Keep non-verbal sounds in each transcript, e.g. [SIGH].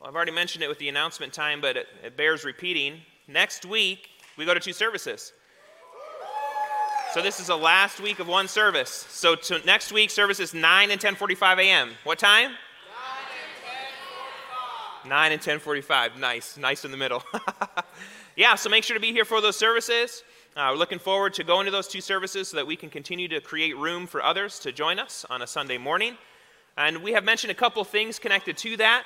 Well, I've already mentioned it with the announcement time, but it, it bears repeating. Next week, we go to two services. So this is the last week of one service. So next week, service is 9 and 10.45 a.m. What time? 9 and 10.45. Nice. Nice in the middle. [LAUGHS] yeah, so make sure to be here for those services. Uh, we're looking forward to going to those two services so that we can continue to create room for others to join us on a Sunday morning. And we have mentioned a couple things connected to that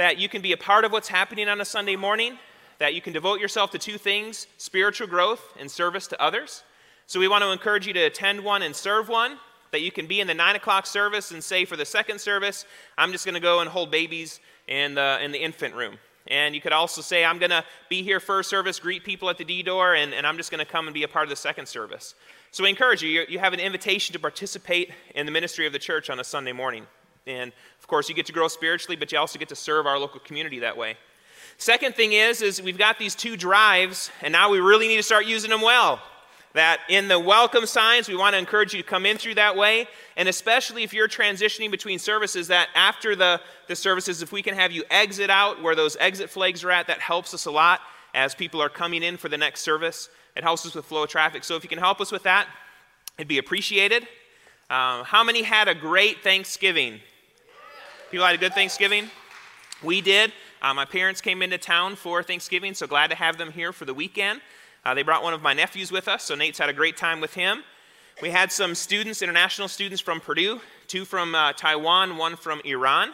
that you can be a part of what's happening on a Sunday morning, that you can devote yourself to two things spiritual growth and service to others. So we want to encourage you to attend one and serve one, that you can be in the 9 o'clock service and say for the second service, I'm just going to go and hold babies in the, in the infant room. And you could also say, I'm going to be here first service, greet people at the D door, and, and I'm just going to come and be a part of the second service. So we encourage you, you have an invitation to participate in the ministry of the church on a Sunday morning. And of course, you get to grow spiritually, but you also get to serve our local community that way. Second thing is, is we've got these two drives, and now we really need to start using them well. That in the welcome signs, we want to encourage you to come in through that way, and especially if you're transitioning between services, that after the, the services, if we can have you exit out where those exit flags are at, that helps us a lot as people are coming in for the next service. It helps us with flow of traffic. So if you can help us with that, it'd be appreciated. Um, how many had a great Thanksgiving? People had a good Thanksgiving? We did. Uh, my parents came into town for Thanksgiving, so glad to have them here for the weekend. Uh, they brought one of my nephews with us, so Nate's had a great time with him. We had some students, international students from Purdue, two from uh, Taiwan, one from Iran.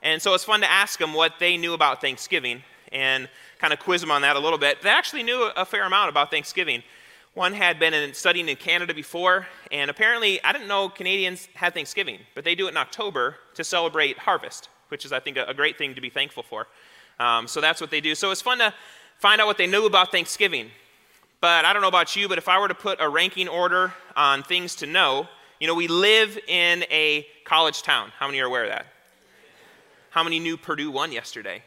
And so it's fun to ask them what they knew about Thanksgiving and kind of quiz them on that a little bit. They actually knew a fair amount about Thanksgiving. One had been in, studying in Canada before, and apparently, I didn't know Canadians had Thanksgiving, but they do it in October to celebrate harvest, which is, I think, a, great thing to be thankful for. Um, so that's what they do. So it's fun to find out what they knew about Thanksgiving. But I don't know about you, but if I were to put a ranking order on things to know, you know, we live in a college town. How many are aware of that? How many knew Purdue won yesterday?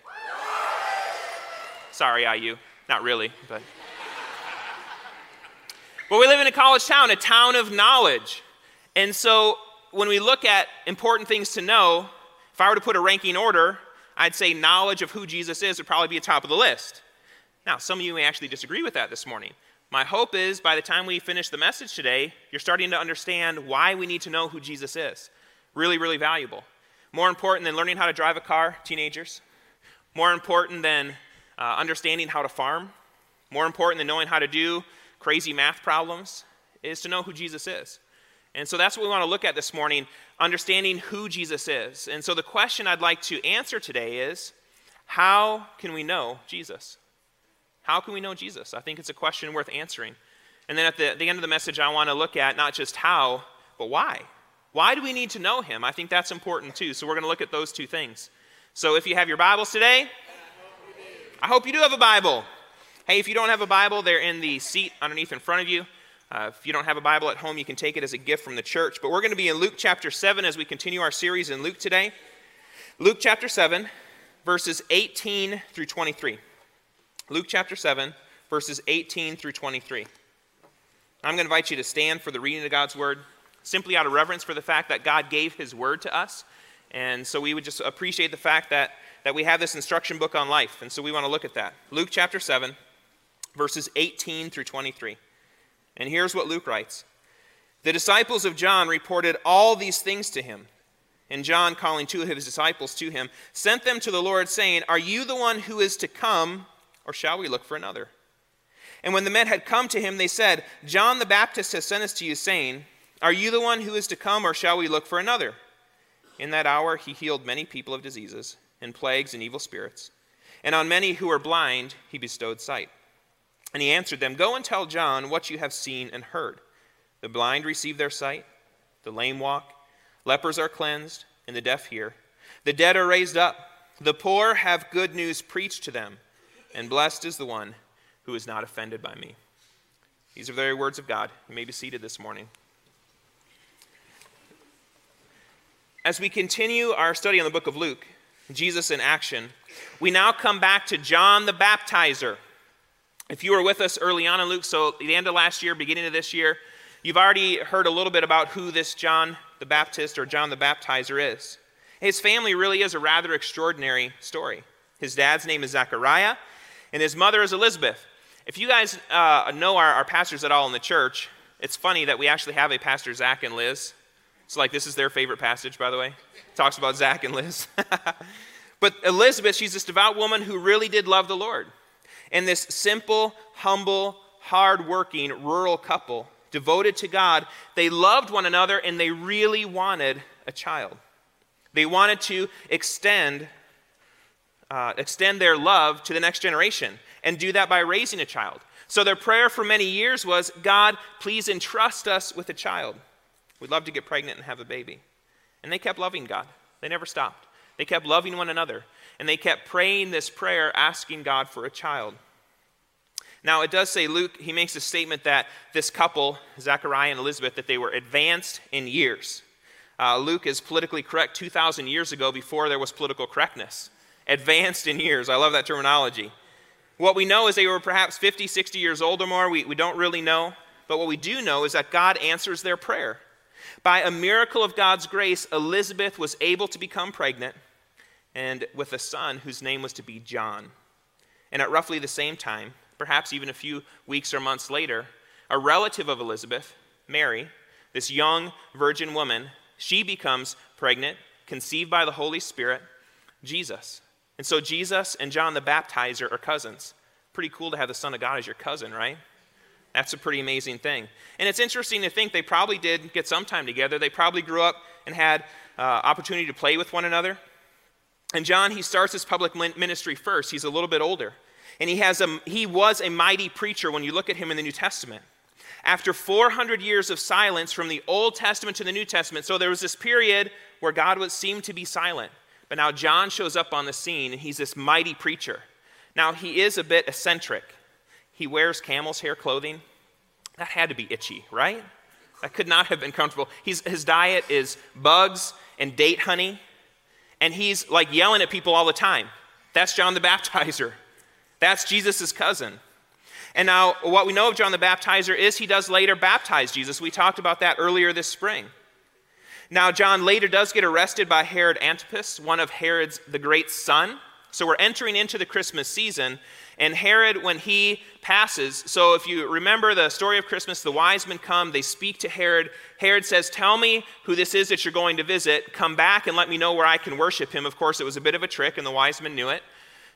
Sorry, IU. Not really, but. But we live in a college town, a town of knowledge. And so when we look at important things to know, if I were to put a ranking order, I'd say knowledge of who Jesus is would probably be at the top of the list. Now, some of you may actually disagree with that this morning. My hope is by the time we finish the message today, you're starting to understand why we need to know who Jesus is. Really, really valuable. More important than learning how to drive a car, teenagers. More important than uh, understanding how to farm. More important than knowing how to do crazy math problems is to know who Jesus is. And so that's what we want to look at this morning, understanding who Jesus is. And so the question I'd like to answer today is how can we know Jesus? How can we know Jesus? I think it's a question worth answering. And then at the, the end of the message, I want to look at not just how, but why. Why do we need to know him? I think that's important too. So we're going to look at those two things. So if you have your Bibles today, I hope you do have a Bible. Hey, if you don't have a Bible, they're in the seat underneath in front of you. Uh, if you don't have a Bible at home, you can take it as a gift from the church. But we're going to be in Luke chapter 7 as we continue our series in Luke today. Luke chapter 7, verses 18 through 23. Luke chapter 7, verses 18 through 23. I'm going to invite you to stand for the reading of God's word, simply out of reverence for the fact that God gave his word to us. And so we would just appreciate the fact that, that we have this instruction book on life. And so we want to look at that. Luke chapter 7, verses 18 through 23. And here's what Luke writes The disciples of John reported all these things to him. And John, calling two of his disciples to him, sent them to the Lord, saying, Are you the one who is to come, or shall we look for another? And when the men had come to him, they said, John the Baptist has sent us to you, saying, Are you the one who is to come, or shall we look for another? In that hour he healed many people of diseases, and plagues, and evil spirits. And on many who were blind he bestowed sight. And he answered them, Go and tell John what you have seen and heard. The blind receive their sight, the lame walk, lepers are cleansed, and the deaf hear. The dead are raised up, the poor have good news preached to them, and blessed is the one who is not offended by me. These are the very words of God. You may be seated this morning. As we continue our study on the book of Luke, Jesus in action, we now come back to John the Baptizer. If you were with us early on in Luke, so the end of last year, beginning of this year, you've already heard a little bit about who this John the Baptist or John the Baptizer is. His family really is a rather extraordinary story. His dad's name is Zechariah, and his mother is Elizabeth. If you guys uh, know our, our pastors at all in the church, it's funny that we actually have a pastor, Zach and Liz. It's like this is their favorite passage, by the way. It talks about Zach and Liz. [LAUGHS] but Elizabeth, she's this devout woman who really did love the Lord. And this simple, humble, hardworking rural couple, devoted to God, they loved one another and they really wanted a child. They wanted to extend, uh, extend their love to the next generation and do that by raising a child. So their prayer for many years was God, please entrust us with a child. We'd love to get pregnant and have a baby. And they kept loving God, they never stopped. They kept loving one another, and they kept praying this prayer, asking God for a child. Now, it does say Luke, he makes a statement that this couple, Zechariah and Elizabeth, that they were advanced in years. Uh, Luke is politically correct 2,000 years ago before there was political correctness. Advanced in years. I love that terminology. What we know is they were perhaps 50, 60 years old or more. We, we don't really know. But what we do know is that God answers their prayer. By a miracle of God's grace, Elizabeth was able to become pregnant and with a son whose name was to be John. And at roughly the same time, perhaps even a few weeks or months later, a relative of Elizabeth, Mary, this young virgin woman, she becomes pregnant, conceived by the Holy Spirit, Jesus. And so Jesus and John the Baptizer are cousins. Pretty cool to have the Son of God as your cousin, right? That's a pretty amazing thing. And it's interesting to think they probably did get some time together. They probably grew up and had uh, opportunity to play with one another. And John, he starts his public ministry first. He's a little bit older. And he, has a, he was a mighty preacher when you look at him in the New Testament. After 400 years of silence from the Old Testament to the New Testament, so there was this period where God would seem to be silent. But now John shows up on the scene, and he's this mighty preacher. Now, he is a bit eccentric. He wears camel's hair clothing. That had to be itchy, right? That could not have been comfortable. He's, his diet is bugs and date honey, and he's like yelling at people all the time. That's John the [LAUGHS] Baptizer. That's Jesus' cousin. And now, what we know of John the Baptizer is he does later baptize Jesus. We talked about that earlier this spring. Now, John later does get arrested by Herod Antipas, one of Herod's the great son. So we're entering into the Christmas season, and Herod, when he passes, so if you remember the story of Christmas, the wise men come, they speak to Herod. Herod says, Tell me who this is that you're going to visit. Come back and let me know where I can worship him. Of course, it was a bit of a trick, and the wise men knew it.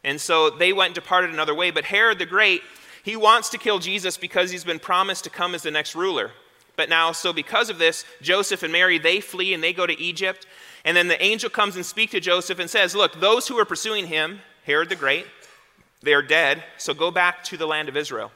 And so they went and departed another way. But Herod the Great, he wants to kill Jesus because he's been promised to come as the next ruler. But now, so because of this, Joseph and Mary, they flee and they go to Egypt. And then the angel comes and speaks to Joseph and says, Look, those who are pursuing him, Herod the Great, they are dead, so go back to the land of Israel.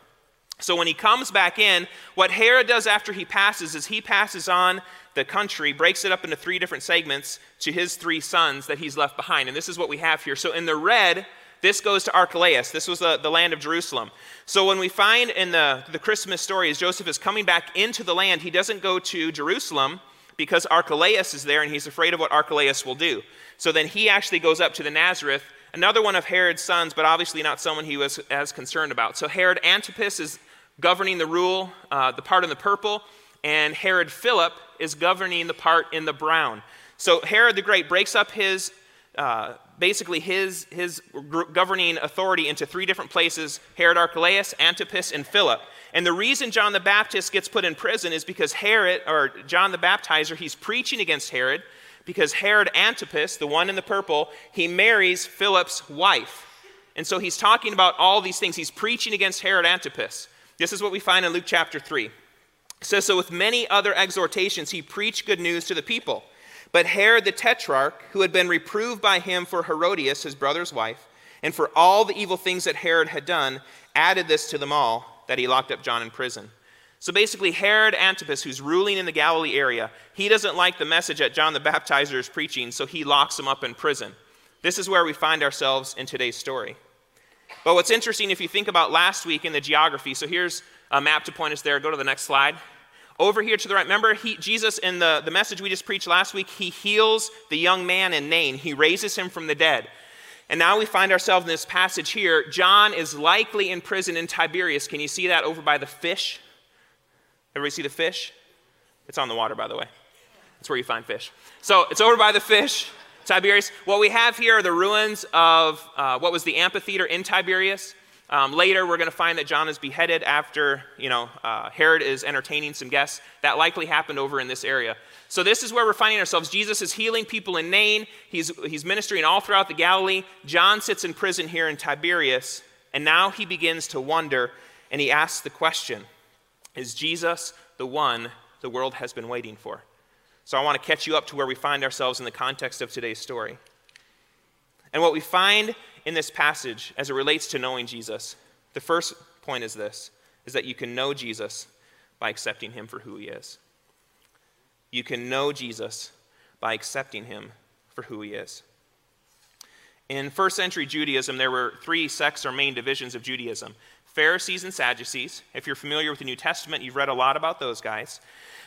So when he comes back in, what Herod does after he passes is he passes on the country, breaks it up into three different segments to his three sons that he's left behind. And this is what we have here. So in the red, this goes to Archelaus. This was the, the land of Jerusalem. So when we find in the, the Christmas story, as Joseph is coming back into the land, he doesn't go to Jerusalem because Archelaus is there and he's afraid of what Archelaus will do. So then he actually goes up to the Nazareth another one of Herod's sons, but obviously not someone he was as concerned about. So Herod Antipas is governing the rule, uh, the part in the purple, and Herod Philip is governing the part in the brown. So Herod the Great breaks up his, uh, basically his, his governing authority into three different places Herod Archelaus, Antipas, and Philip. And the reason John the Baptist gets put in prison is because Herod, or John the Baptizer, he's preaching against Herod because Herod Antipas, the one in the purple, he marries Philip's wife. And so he's talking about all these things. He's preaching against Herod Antipas. This is what we find in Luke chapter 3. It says, So with many other exhortations, he preached good news to the people. But Herod the tetrarch, who had been reproved by him for Herodias, his brother's wife, and for all the evil things that Herod had done, added this to them all, that he locked up John in prison. So basically, Herod Antipas, who's ruling in the Galilee area, he doesn't like the message that John the Baptizer is preaching, so he locks him up in prison. This is where we find ourselves in today's story. But what's interesting, if you think about last week in the geography, so here's a map to point us there. Go to the next slide. Over here to the right, remember he, Jesus in the, the message we just preached last week, he heals the young man in Nain. He raises him from the dead. And now we find ourselves in this passage here. John is likely in prison in Tiberias. Can you see that over by the fish? Everybody see the fish? It's on the water, by the way. That's where you find fish. So it's over by the fish. Tiberias. What we have here are the ruins of uh, what was the amphitheater in Tiberias. Um, later, we're going to find that John is beheaded after, you know, uh, Herod is entertaining some guests. That likely happened over in this area. So this is where we're finding ourselves. Jesus is healing people in Nain. He's, he's ministering all throughout the Galilee. John sits in prison here in Tiberias, and now he begins to wonder, and he asks the question, is Jesus the one the world has been waiting for? So I want to catch you up to where we find ourselves in the context of today's story. And what we find in this passage as it relates to knowing Jesus, the first point is this is that you can know Jesus by accepting him for who he is. You can know Jesus by accepting him for who he is. In first century Judaism, there were three sects or main divisions of Judaism Pharisees and Sadducees. If you're familiar with the New Testament, you've read a lot about those guys.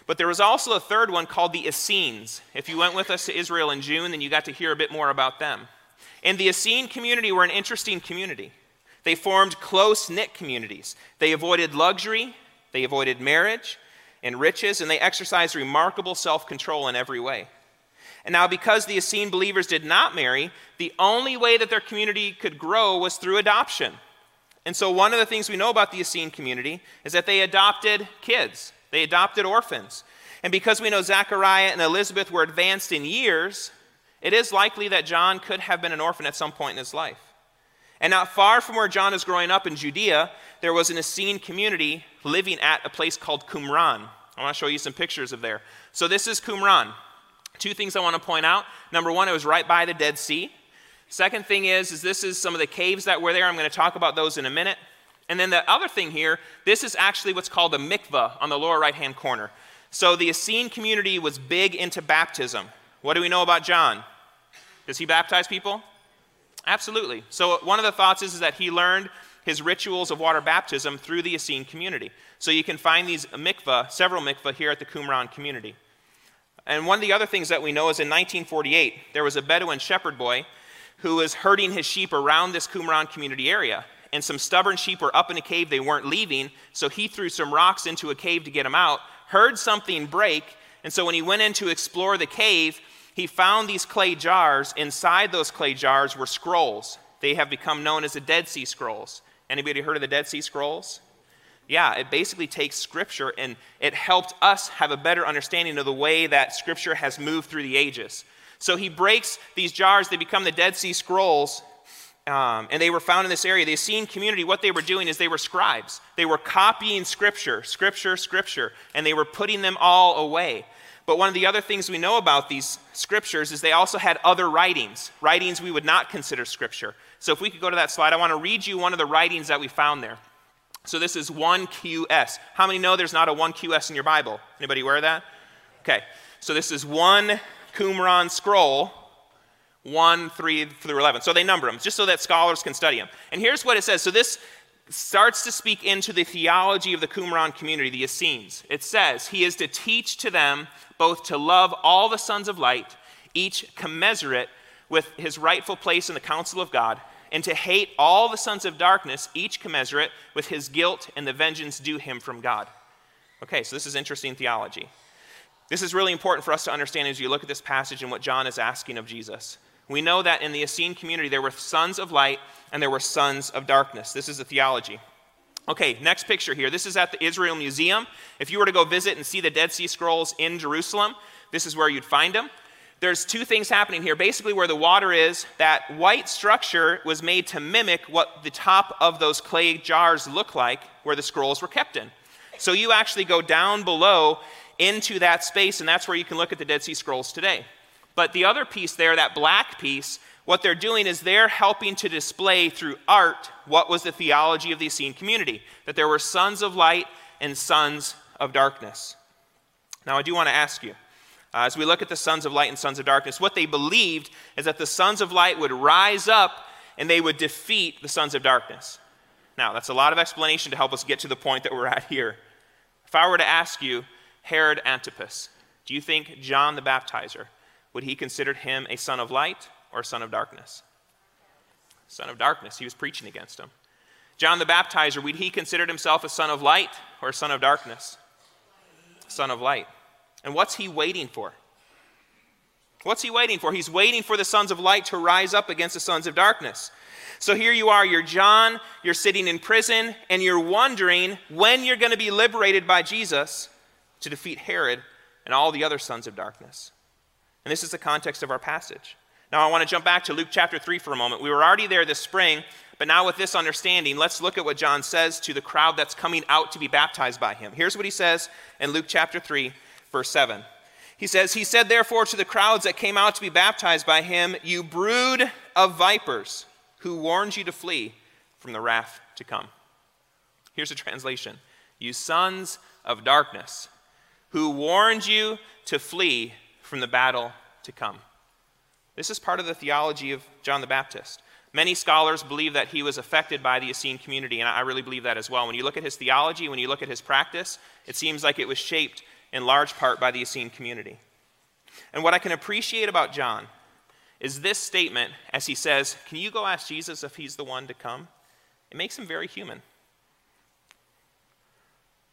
But there was also a third one called the Essenes. If you went with us to Israel in June, then you got to hear a bit more about them. And the Essene community were an interesting community. They formed close knit communities. They avoided luxury, they avoided marriage and riches, and they exercised remarkable self control in every way. And now, because the Essene believers did not marry, the only way that their community could grow was through adoption. And so, one of the things we know about the Essene community is that they adopted kids, they adopted orphans. And because we know Zechariah and Elizabeth were advanced in years, it is likely that John could have been an orphan at some point in his life. And not far from where John is growing up in Judea, there was an Essene community living at a place called Qumran. I want to show you some pictures of there. So this is Qumran. Two things I want to point out. Number one, it was right by the Dead Sea. Second thing is, is this is some of the caves that were there. I'm going to talk about those in a minute. And then the other thing here, this is actually what's called a mikvah on the lower right hand corner. So the Essene community was big into baptism. What do we know about John? Does he baptize people? Absolutely. So, one of the thoughts is, is that he learned his rituals of water baptism through the Essene community. So, you can find these mikvah, several mikvah, here at the Qumran community. And one of the other things that we know is in 1948, there was a Bedouin shepherd boy who was herding his sheep around this Qumran community area. And some stubborn sheep were up in a cave, they weren't leaving. So he threw some rocks into a cave to get them out, heard something break. And so when he went in to explore the cave, he found these clay jars. Inside those clay jars were scrolls. They have become known as the Dead Sea Scrolls. Anybody heard of the Dead Sea Scrolls? Yeah, it basically takes scripture and it helped us have a better understanding of the way that scripture has moved through the ages. So he breaks these jars, they become the Dead Sea Scrolls, um, and they were found in this area. The Essene community, what they were doing is they were scribes. They were copying scripture, scripture, scripture, and they were putting them all away. But one of the other things we know about these scriptures is they also had other writings, writings we would not consider scripture. So if we could go to that slide, I want to read you one of the writings that we found there. So this is 1QS. How many know there's not a 1QS in your Bible? Anybody aware of that? Okay. So this is one Qumran scroll, 1 3 through 11. So they number them just so that scholars can study them. And here's what it says. So this starts to speak into the theology of the Qumran community, the Essenes. It says, He is to teach to them both to love all the sons of light, each commensurate with his rightful place in the council of God, and to hate all the sons of darkness, each commensurate with his guilt and the vengeance due him from God. Okay, so this is interesting theology. This is really important for us to understand as you look at this passage and what John is asking of Jesus. We know that in the Essene community there were sons of light and there were sons of darkness. This is the theology. Okay, next picture here. This is at the Israel Museum. If you were to go visit and see the Dead Sea Scrolls in Jerusalem, this is where you'd find them. There's two things happening here. Basically, where the water is, that white structure was made to mimic what the top of those clay jars look like where the scrolls were kept in. So you actually go down below into that space, and that's where you can look at the Dead Sea Scrolls today. But the other piece there, that black piece, what they're doing is they're helping to display through art what was the theology of the Essene community that there were sons of light and sons of darkness. Now, I do want to ask you, uh, as we look at the sons of light and sons of darkness, what they believed is that the sons of light would rise up and they would defeat the sons of darkness. Now, that's a lot of explanation to help us get to the point that we're at here. If I were to ask you, Herod Antipas, do you think John the Baptizer would he consider him a son of light or a son of darkness? Son of darkness. He was preaching against him. John the Baptizer, would he consider himself a son of light or a son of darkness? Son of light. And what's he waiting for? What's he waiting for? He's waiting for the sons of light to rise up against the sons of darkness. So here you are, you're John, you're sitting in prison, and you're wondering when you're going to be liberated by Jesus to defeat Herod and all the other sons of darkness. And this is the context of our passage. Now, I want to jump back to Luke chapter 3 for a moment. We were already there this spring, but now with this understanding, let's look at what John says to the crowd that's coming out to be baptized by him. Here's what he says in Luke chapter 3, verse 7. He says, He said, therefore, to the crowds that came out to be baptized by him, You brood of vipers who warns you to flee from the wrath to come. Here's a translation You sons of darkness, who warned you to flee from the battle to come. This is part of the theology of John the Baptist. Many scholars believe that he was affected by the Essene community, and I really believe that as well. When you look at his theology, when you look at his practice, it seems like it was shaped in large part by the Essene community. And what I can appreciate about John is this statement as he says, Can you go ask Jesus if he's the one to come? It makes him very human.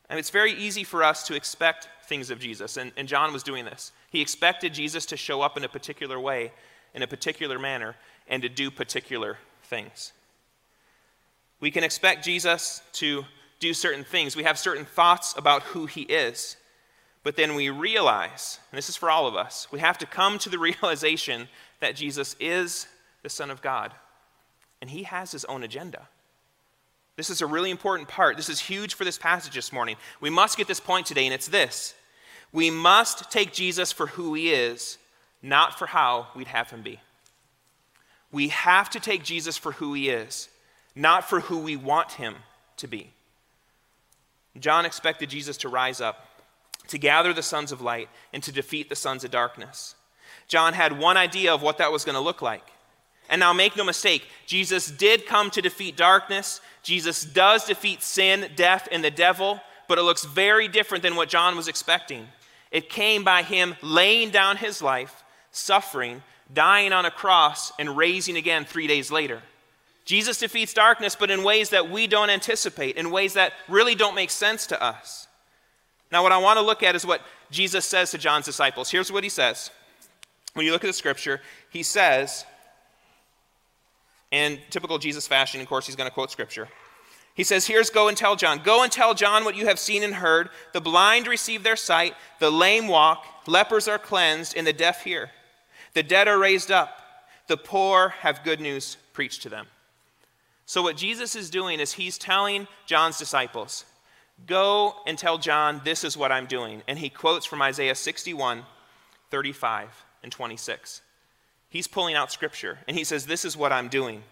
And it's very easy for us to expect things of Jesus, and, and John was doing this. He expected Jesus to show up in a particular way, in a particular manner, and to do particular things. We can expect Jesus to do certain things. We have certain thoughts about who he is. But then we realize, and this is for all of us, we have to come to the [LAUGHS] realization that Jesus is the Son of God, and he has his own agenda. This is a really important part. This is huge for this passage this morning. We must get this point today, and it's this we must take Jesus for who he is, not for how we'd have him be. We have to take Jesus for who he is, not for who we want him to be. John expected Jesus to rise up, to gather the sons of light, and to defeat the sons of darkness. John had one idea of what that was going to look like. And now, make no mistake, Jesus did come to defeat darkness. Jesus does defeat sin, death, and the devil, but it looks very different than what John was expecting. It came by him laying down his life, suffering, dying on a cross, and raising again three days later. Jesus defeats darkness, but in ways that we don't anticipate, in ways that really don't make sense to us. Now, what I want to look at is what Jesus says to John's disciples. Here's what he says when you look at the scripture, he says, in typical Jesus fashion, of course, he's going to quote scripture. He says, Here's go and tell John. Go and tell John what you have seen and heard. The blind receive their sight, the lame walk, lepers are cleansed, and the deaf hear. The dead are raised up, the poor have good news preached to them. So, what Jesus is doing is he's telling John's disciples, Go and tell John, this is what I'm doing. And he quotes from Isaiah 61 35 and 26. He's pulling out scripture and he says, This is what I'm doing.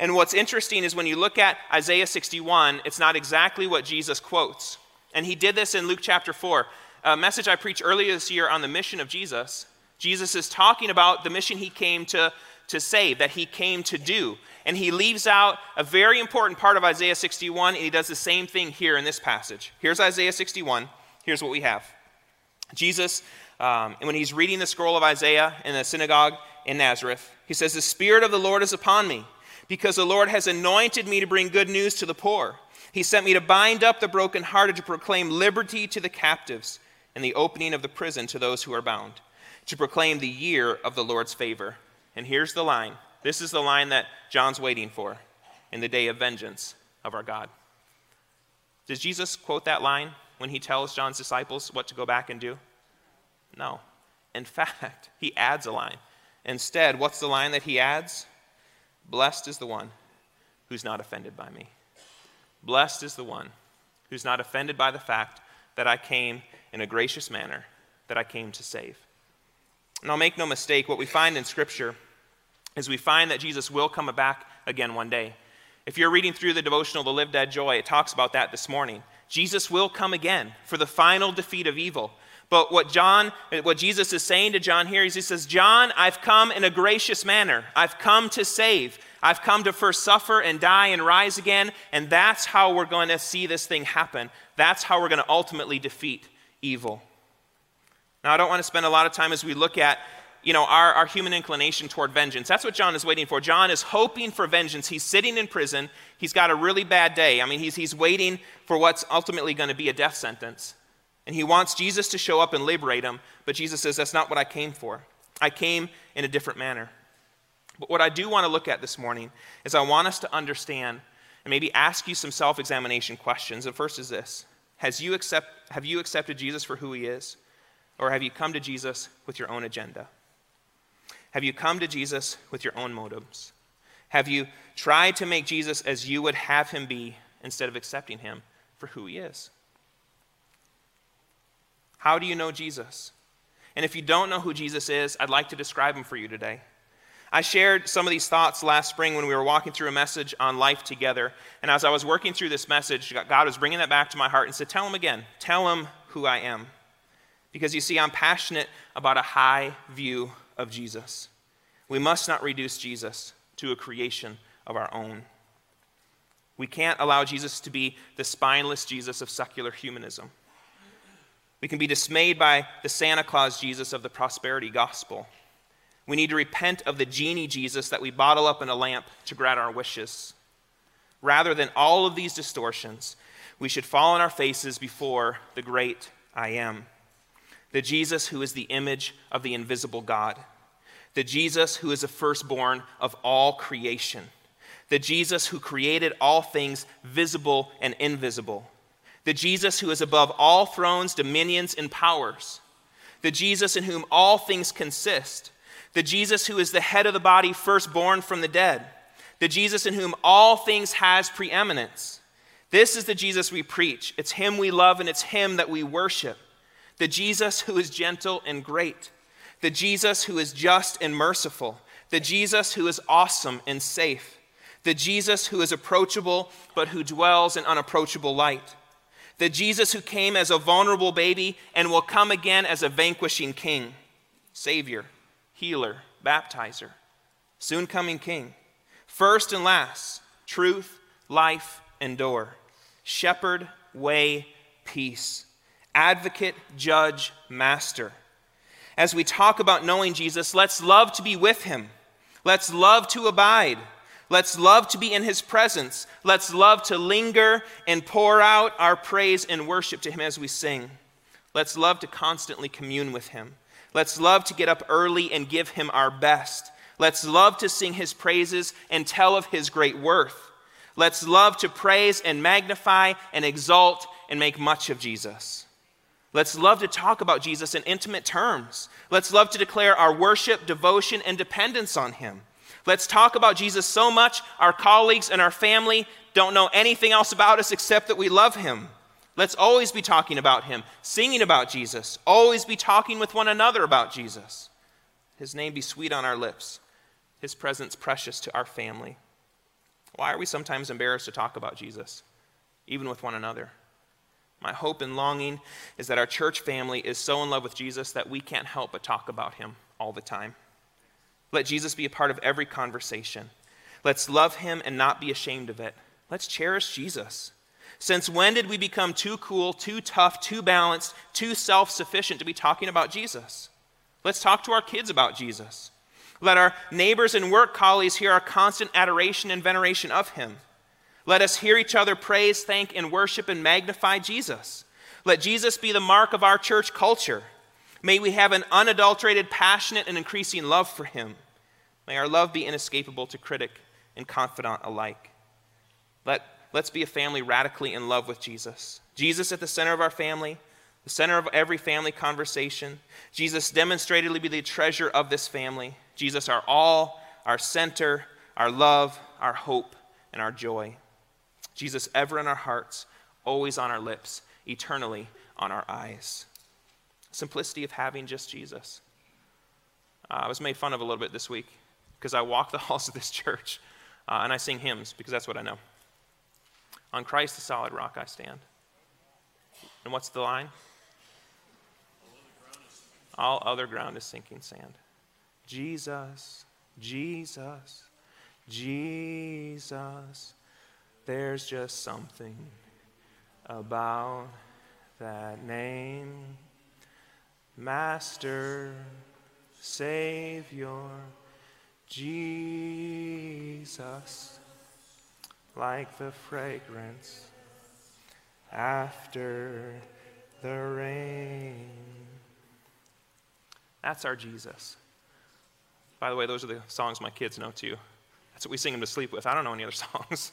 And what's interesting is when you look at Isaiah 61, it's not exactly what Jesus quotes. And he did this in Luke chapter 4, a message I preached earlier this year on the mission of Jesus. Jesus is talking about the mission he came to, to save, that he came to do. And he leaves out a very important part of Isaiah 61, and he does the same thing here in this passage. Here's Isaiah 61. Here's what we have Jesus um, and when he's reading the scroll of Isaiah in the synagogue in Nazareth, he says, The Spirit of the Lord is upon me, because the Lord has anointed me to bring good news to the poor. He sent me to bind up the brokenhearted, to proclaim liberty to the captives, and the opening of the prison to those who are bound, to proclaim the year of the Lord's favor. And here's the line this is the line that John's waiting for in the day of vengeance of our God. Does Jesus quote that line when he tells John's disciples what to go back and do? No. In [LAUGHS] fact, he adds a line. Instead, what's the line that he adds? Blessed is the one who's not offended by me. Blessed is the one who's not offended by the fact that I came in a gracious manner, that I came to save. And I'll make no mistake, what we find in Scripture is we find that Jesus will come back again one day. If you're reading through the devotional, The Live Dead Joy, it talks about that this morning. Jesus will come again for the final defeat of evil. But what John, what Jesus is saying to John here is he says, John, I've come in a gracious manner. I've come to save. I've come to first suffer and die and rise again. And that's how we're going to see this thing happen. That's how we're going to ultimately defeat evil. Now, I don't want to spend a lot of time as we look at you know, our, our human inclination toward vengeance. That's what John is waiting for. John is hoping for vengeance. He's sitting in prison. He's got a really bad day. I mean, he's, he's waiting for what's ultimately going to be a death sentence. And he wants Jesus to show up and liberate him, but Jesus says, That's not what I came for. I came in a different manner. But what I do want to look at this morning is I want us to understand and maybe ask you some self examination questions. And first is this Has you accept, Have you accepted Jesus for who he is? Or have you come to Jesus with your own agenda? Have you come to Jesus with your own motives? Have you tried to make Jesus as you would have him be instead of accepting him for who he is? How do you know Jesus? And if you don't know who Jesus is, I'd like to describe him for you today. I shared some of these thoughts last spring when we were walking through a message on life together. And as I was working through this message, God was bringing that back to my heart and said, Tell him again. Tell him who I am. Because you see, I'm passionate about a high view of Jesus. We must not reduce Jesus to a creation of our own. We can't allow Jesus to be the spineless Jesus of secular humanism. We can be dismayed by the Santa Claus Jesus of the prosperity gospel. We need to repent of the genie Jesus that we bottle up in a lamp to grant our wishes. Rather than all of these distortions, we should fall on our faces before the great I am, the Jesus who is the image of the invisible God, the Jesus who is the firstborn of all creation, the Jesus who created all things visible and invisible, the Jesus who is above all thrones, dominions, and powers, the Jesus in whom all things consist. The Jesus who is the head of the body, firstborn from the dead, the Jesus in whom all things has preeminence. This is the Jesus we preach. It's him we love and it's him that we worship. The Jesus who is gentle and great, the Jesus who is just and merciful, the Jesus who is awesome and safe, the Jesus who is approachable but who dwells in unapproachable light, the Jesus who came as a vulnerable baby and will come again as a vanquishing king, Savior healer, baptizer, soon coming king, first and last, truth, life, and door, shepherd, way, peace, advocate, judge, master. As we talk about knowing Jesus, let's love to be with him. Let's love to abide. Let's love to be in his presence. Let's love to linger and pour out our praise and worship to him as we sing. Let's love to constantly commune with him. Let's love to get up early and give him our best. Let's love to sing his praises and tell of his great worth. Let's love to praise and magnify and exalt and make much of Jesus. Let's love to talk about Jesus in intimate terms. Let's love to declare our worship, devotion, and dependence on him. Let's talk about Jesus so much our colleagues and our family don't know anything else about us except that we love him. Let's always be talking about him, singing about Jesus, always be talking with one another about Jesus. His name be sweet on our lips, his presence precious to our family. Why are we sometimes embarrassed to talk about Jesus, even with one another? My hope and longing is that our church family is so in love with Jesus that we can't help but talk about him all the time. Let Jesus be a part of every conversation. Let's love him and not be ashamed of it. Let's cherish Jesus. Since when did we become too cool, too tough, too balanced, too self sufficient to be talking about Jesus? Let's talk to our kids about Jesus. Let our neighbors and work colleagues hear our constant adoration and veneration of him. Let us hear each other praise, thank, and worship and magnify Jesus. Let Jesus be the mark of our church culture. May we have an unadulterated, passionate, and increasing love for him. May our love be inescapable to critic and confidant alike. Let let's be a family radically in love with Jesus. Jesus at the center of our family, the center of every family conversation. Jesus demonstratedly be the treasure of this family. Jesus, our all, our center, our love, our hope, and our joy. Jesus, ever in our hearts, always on our lips, eternally on our eyes. Simplicity of having just Jesus. Uh, I was made fun of a little bit this week because I walk the [LAUGHS] halls of this church uh, and I sing hymns because that's what I know. On Christ, the solid rock, I stand. And what's the line? All other ground is sinking sand. Jesus, Jesus, Jesus. There's just something about that name. Master, Savior, Jesus like the fragrance after the rain. That's our Jesus. By the way, those are the songs my kids know too. That's what we sing them to sleep with. I don't know any other [LAUGHS] songs.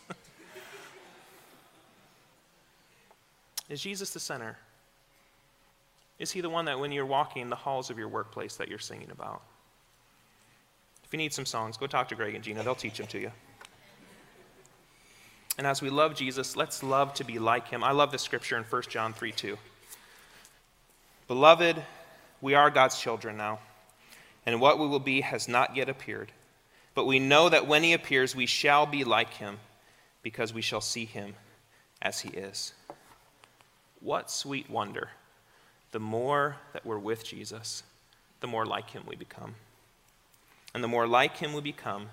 Is Jesus the center? Is he the one that when you're walking the halls of your workplace that you're singing about? If you need some songs, go talk to Greg and Gina. They'll teach them to you. And as we love Jesus, let's love to be like him. I love the scripture in 1 John 3 2. Beloved, we are God's children now, and what we will be has not yet appeared. But we know that when he appears, we shall be like him, because we shall see him as he is. What sweet wonder. The more that we're with Jesus, the more like him we become. And the more like him we become,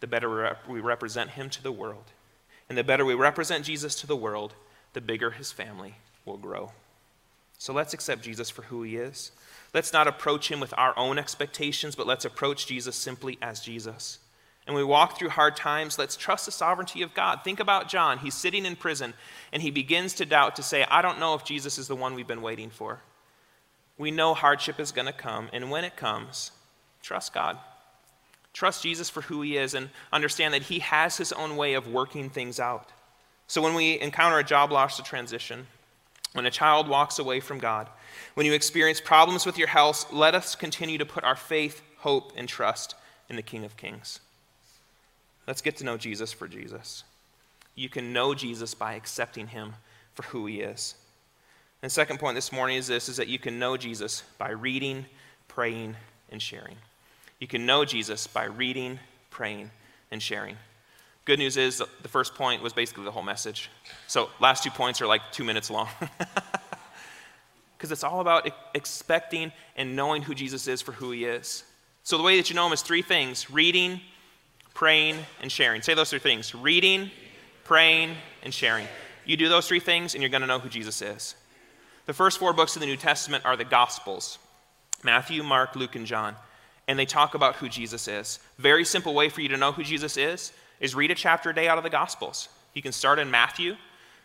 the better we represent him to the world. And the better we represent Jesus to the world, the bigger his family will grow. So let's accept Jesus for who he is. Let's not approach him with our own expectations, but let's approach Jesus simply as Jesus. And we walk through hard times, let's trust the sovereignty of God. Think about John. He's sitting in prison and he begins to doubt to say, I don't know if Jesus is the one we've been waiting for. We know hardship is going to come, and when it comes, trust God. Trust Jesus for who he is and understand that he has his own way of working things out. So when we encounter a job loss or transition, when a child walks away from God, when you experience problems with your health, let us continue to put our faith, hope, and trust in the King of Kings. Let's get to know Jesus for Jesus. You can know Jesus by accepting him for who he is. And second point this morning is this is that you can know Jesus by reading, praying, and sharing. You can know Jesus by reading, praying, and sharing. Good news is the first point was basically the whole message. So, last two points are like two minutes long. [LAUGHS] Because it's all about expecting and knowing who Jesus is for who he is. So, the way that you know him is three things reading, praying, and sharing. Say those three things reading, praying, and sharing. You do those three things, and you're going to know who Jesus is. The first four books of the New Testament are the Gospels Matthew, Mark, Luke, and John and they talk about who Jesus is. Very simple way for you to know who Jesus is is read a chapter a day out of the Gospels. You can start in Matthew,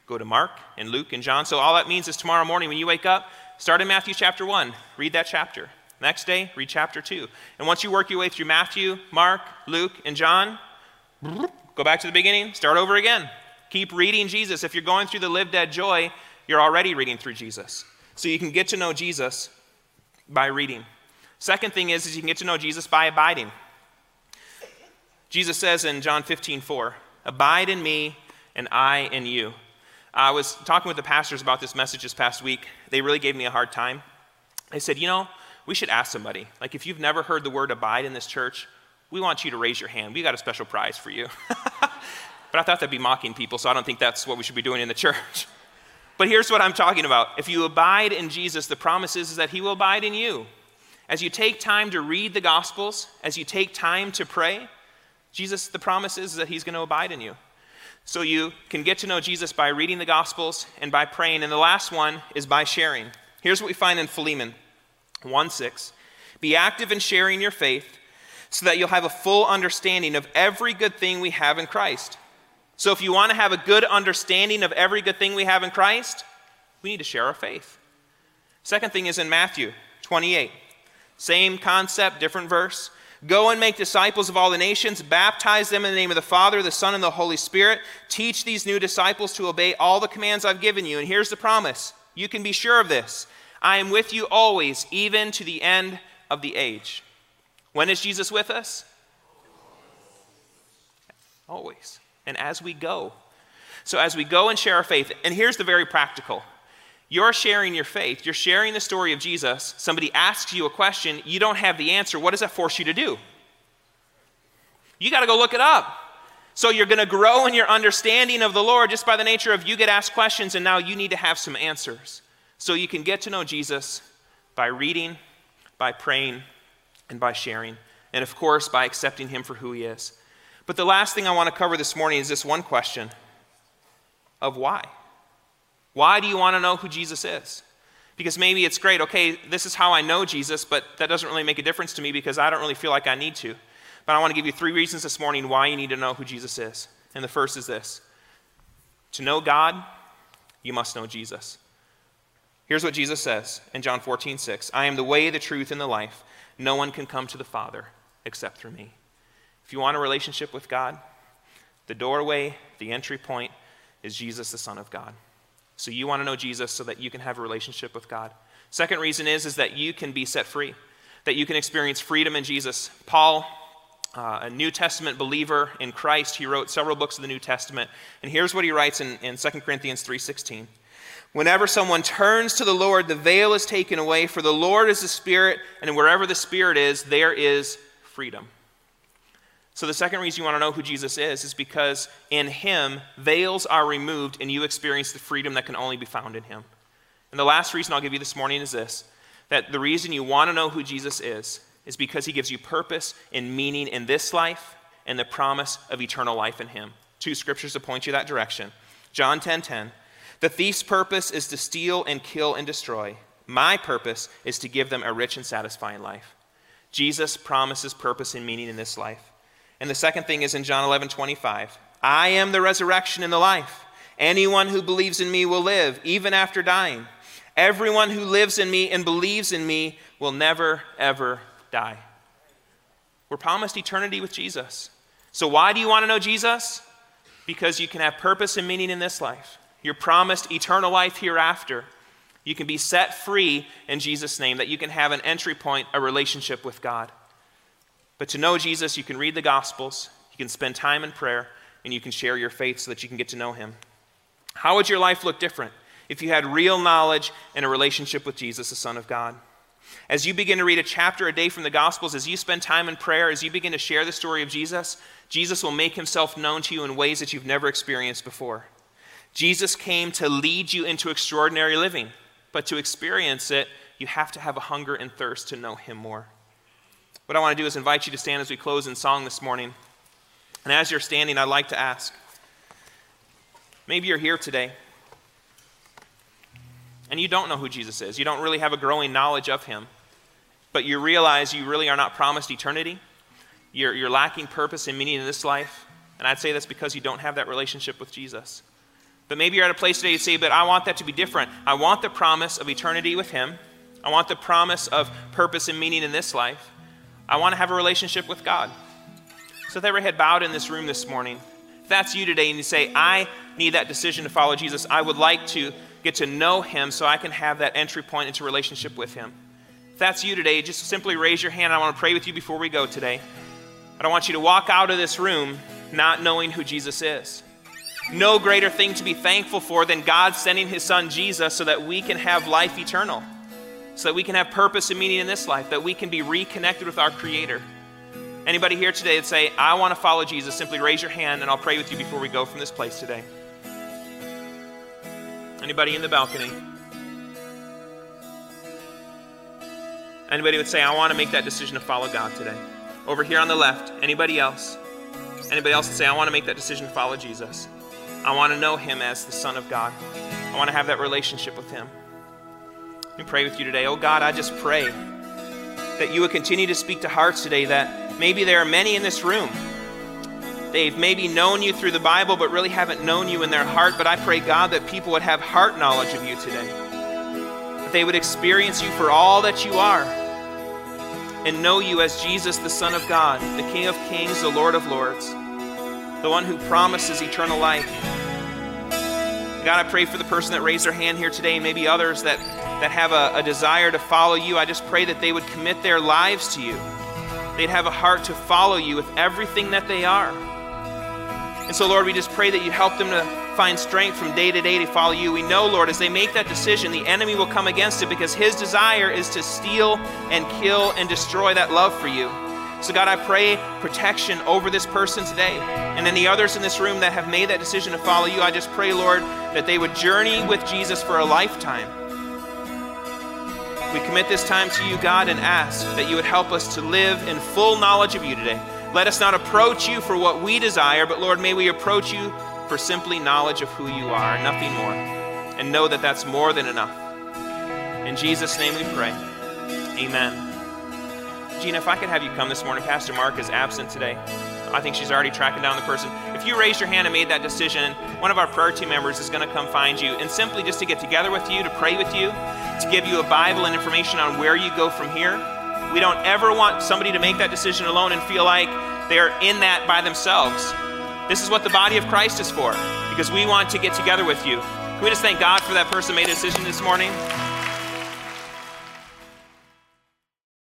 go to Mark and Luke and John. So all that means is tomorrow morning when you wake up, start in Matthew chapter 1, read that chapter. Next day, read chapter 2. And once you work your way through Matthew, Mark, Luke, and John, go back to the beginning, start over again. Keep reading Jesus. If you're going through the live dead joy, you're already reading through Jesus. So you can get to know Jesus by reading. Second thing is, is you can get to know Jesus by abiding. Jesus says in John 15, 4, Abide in me and I in you. I was talking with the pastors about this message this past week. They really gave me a hard time. They said, You know, we should ask somebody. Like, if you've never heard the word abide in this church, we want you to raise your hand. We got a special prize for you. [LAUGHS] but I thought that'd be mocking people, so I don't think that's what we should be doing in the [LAUGHS] church. But here's what I'm talking about. If you abide in Jesus, the promise is, that he will abide in you. As you take time to read the Gospels, as you take time to pray, Jesus, the promise is that He's going to abide in you. So you can get to know Jesus by reading the Gospels and by praying. And the last one is by sharing. Here's what we find in Philemon 1 6. Be active in sharing your faith so that you'll have a full understanding of every good thing we have in Christ. So if you want to have a good understanding of every good thing we have in Christ, we need to share our faith. Second thing is in Matthew 28. Same concept, different verse. Go and make disciples of all the nations, baptize them in the name of the Father, the Son, and the Holy Spirit. Teach these new disciples to obey all the commands I've given you. And here's the promise you can be sure of this I am with you always, even to the end of the age. When is Jesus with us? Always. And as we go. So, as we go and share our faith, and here's the very practical you're sharing your faith, you're sharing the story of Jesus. Somebody asks you a question, you don't have the answer. What does that force you to do? You got to go look it up. So you're going to grow in your understanding of the Lord just by the nature of you get asked questions and now you need to have some answers. So you can get to know Jesus by reading, by praying, and by sharing. And of course, by accepting him for who he is. But the last thing I want to cover this morning is this one question of why. Why do you want to know who Jesus is? Because maybe it's great, okay, this is how I know Jesus, but that doesn't really make a difference to me because I don't really feel like I need to. But I want to give you three reasons this morning why you need to know who Jesus is. And the first is this To know God, you must know Jesus. Here's what Jesus says in John 14, 6 I am the way, the truth, and the life. No one can come to the Father except through me. If you want a relationship with God, the doorway, the entry point is Jesus, the Son of God. So you want to know Jesus so that you can have a relationship with God. Second reason is, is that you can be set free, that you can experience freedom in Jesus. Paul, uh, a New Testament believer in Christ, he wrote several books of the New Testament. And here's what he writes in, in 2 Corinthians 3.16. Whenever someone turns to the Lord, the veil is taken away, for the Lord is the Spirit, and wherever the Spirit is, there is freedom. So, the second reason you want to know who Jesus is is because in Him, veils are removed and you experience the freedom that can only be found in Him. And the last reason I'll give you this morning is this that the reason you want to know who Jesus is is because He gives you purpose and meaning in this life and the promise of eternal life in Him. Two scriptures to point you that direction. John 10 10. The thief's purpose is to steal and kill and destroy. My purpose is to give them a rich and satisfying life. Jesus promises purpose and meaning in this life. And the second thing is in John 11 25. I am the resurrection and the life. Anyone who believes in me will live, even after dying. Everyone who lives in me and believes in me will never, ever die. We're promised eternity with Jesus. So, why do you want to know Jesus? Because you can have purpose and meaning in this life. You're promised eternal life hereafter. You can be set free in Jesus' name, that you can have an entry point, a relationship with God. But to know Jesus, you can read the Gospels, you can spend time in prayer, and you can share your faith so that you can get to know Him. How would your life look different if you had real knowledge and a relationship with Jesus, the Son of God? As you begin to read a chapter a day from the Gospels, as you spend time in prayer, as you begin to share the story of Jesus, Jesus will make himself known to you in ways that you've never experienced before. Jesus came to lead you into extraordinary living, but to experience it, you have to have a hunger and thirst to know Him more. What I want to do is invite you to stand as we close in song this morning. And as you're standing, I'd like to ask maybe you're here today and you don't know who Jesus is. You don't really have a growing knowledge of Him, but you realize you really are not promised eternity. You're, you're lacking purpose and meaning in this life. And I'd say that's because you don't have that relationship with Jesus. But maybe you're at a place today to say, but I want that to be different. I want the promise of eternity with Him. I want the promise of purpose and meaning in this life. I want to have a relationship with God. So, with every head bowed in this room this morning, if that's you today and you say, I need that decision to follow Jesus, I would like to get to know Him so I can have that entry point into relationship with Him. If that's you today, just simply raise your hand. I want to pray with you before we go today. I don't want you to walk out of this room not knowing who Jesus is no greater thing to be thankful for than God sending his son Jesus so that we can have life eternal, so that we can have purpose and meaning in this life, that we can be reconnected with our Creator. Anybody here today that say, I want to follow Jesus, simply raise your hand and I'll pray with you before we go from this place today. Anybody in the balcony? Anybody would say, I want to make that decision to follow God today? Over here on the left, anybody else? Anybody else would say, I want to make that decision to follow Jesus? I want to know him as the Son of God. I want to have that relationship with him. Me pray with you today. Oh God, I just pray that you would continue to speak to hearts today, that maybe there are many in this room. They've maybe known you through the Bible, but really haven't known you in their heart. But I pray, God, that people would have heart knowledge of you today. That they would experience you for all that you are and know you as Jesus, the Son of God, the King of Kings, the Lord of Lords the one who promises eternal life. God, I pray for the person that raised their hand here today, and maybe others that, that have a, a desire to follow you. I just pray that they would commit their lives to you. They'd have a heart to follow you with everything that they are. And so, Lord, we just pray that you help them to find strength from day to day to follow you. We know, Lord, as they make that decision, the enemy will come against it because his desire is to steal and kill and destroy that love for you. So, God, I pray protection over this person today. And any others in this room that have made that decision to follow you, I just pray, Lord, that they would journey with Jesus for a lifetime. We commit this time to you, God, and ask that you would help us to live in full knowledge of you today. Let us not approach you for what we desire, but Lord, may we approach you for simply knowledge of who you are, nothing more. And know that that's more than enough. In Jesus' name we pray. Amen. Gina, if I could have you come this morning, Pastor Mark is absent today. I think she's already tracking down the person. If you raised your hand and made that decision, one of our prayer team members is going to come find you and simply just to get together with you, to pray with you, to give you a Bible and information on where you go from here. We don't ever want somebody to make that decision alone and feel like they're in that by themselves. This is what the body of Christ is for, because we want to get together with you. Can we just thank God for that person made a decision this morning?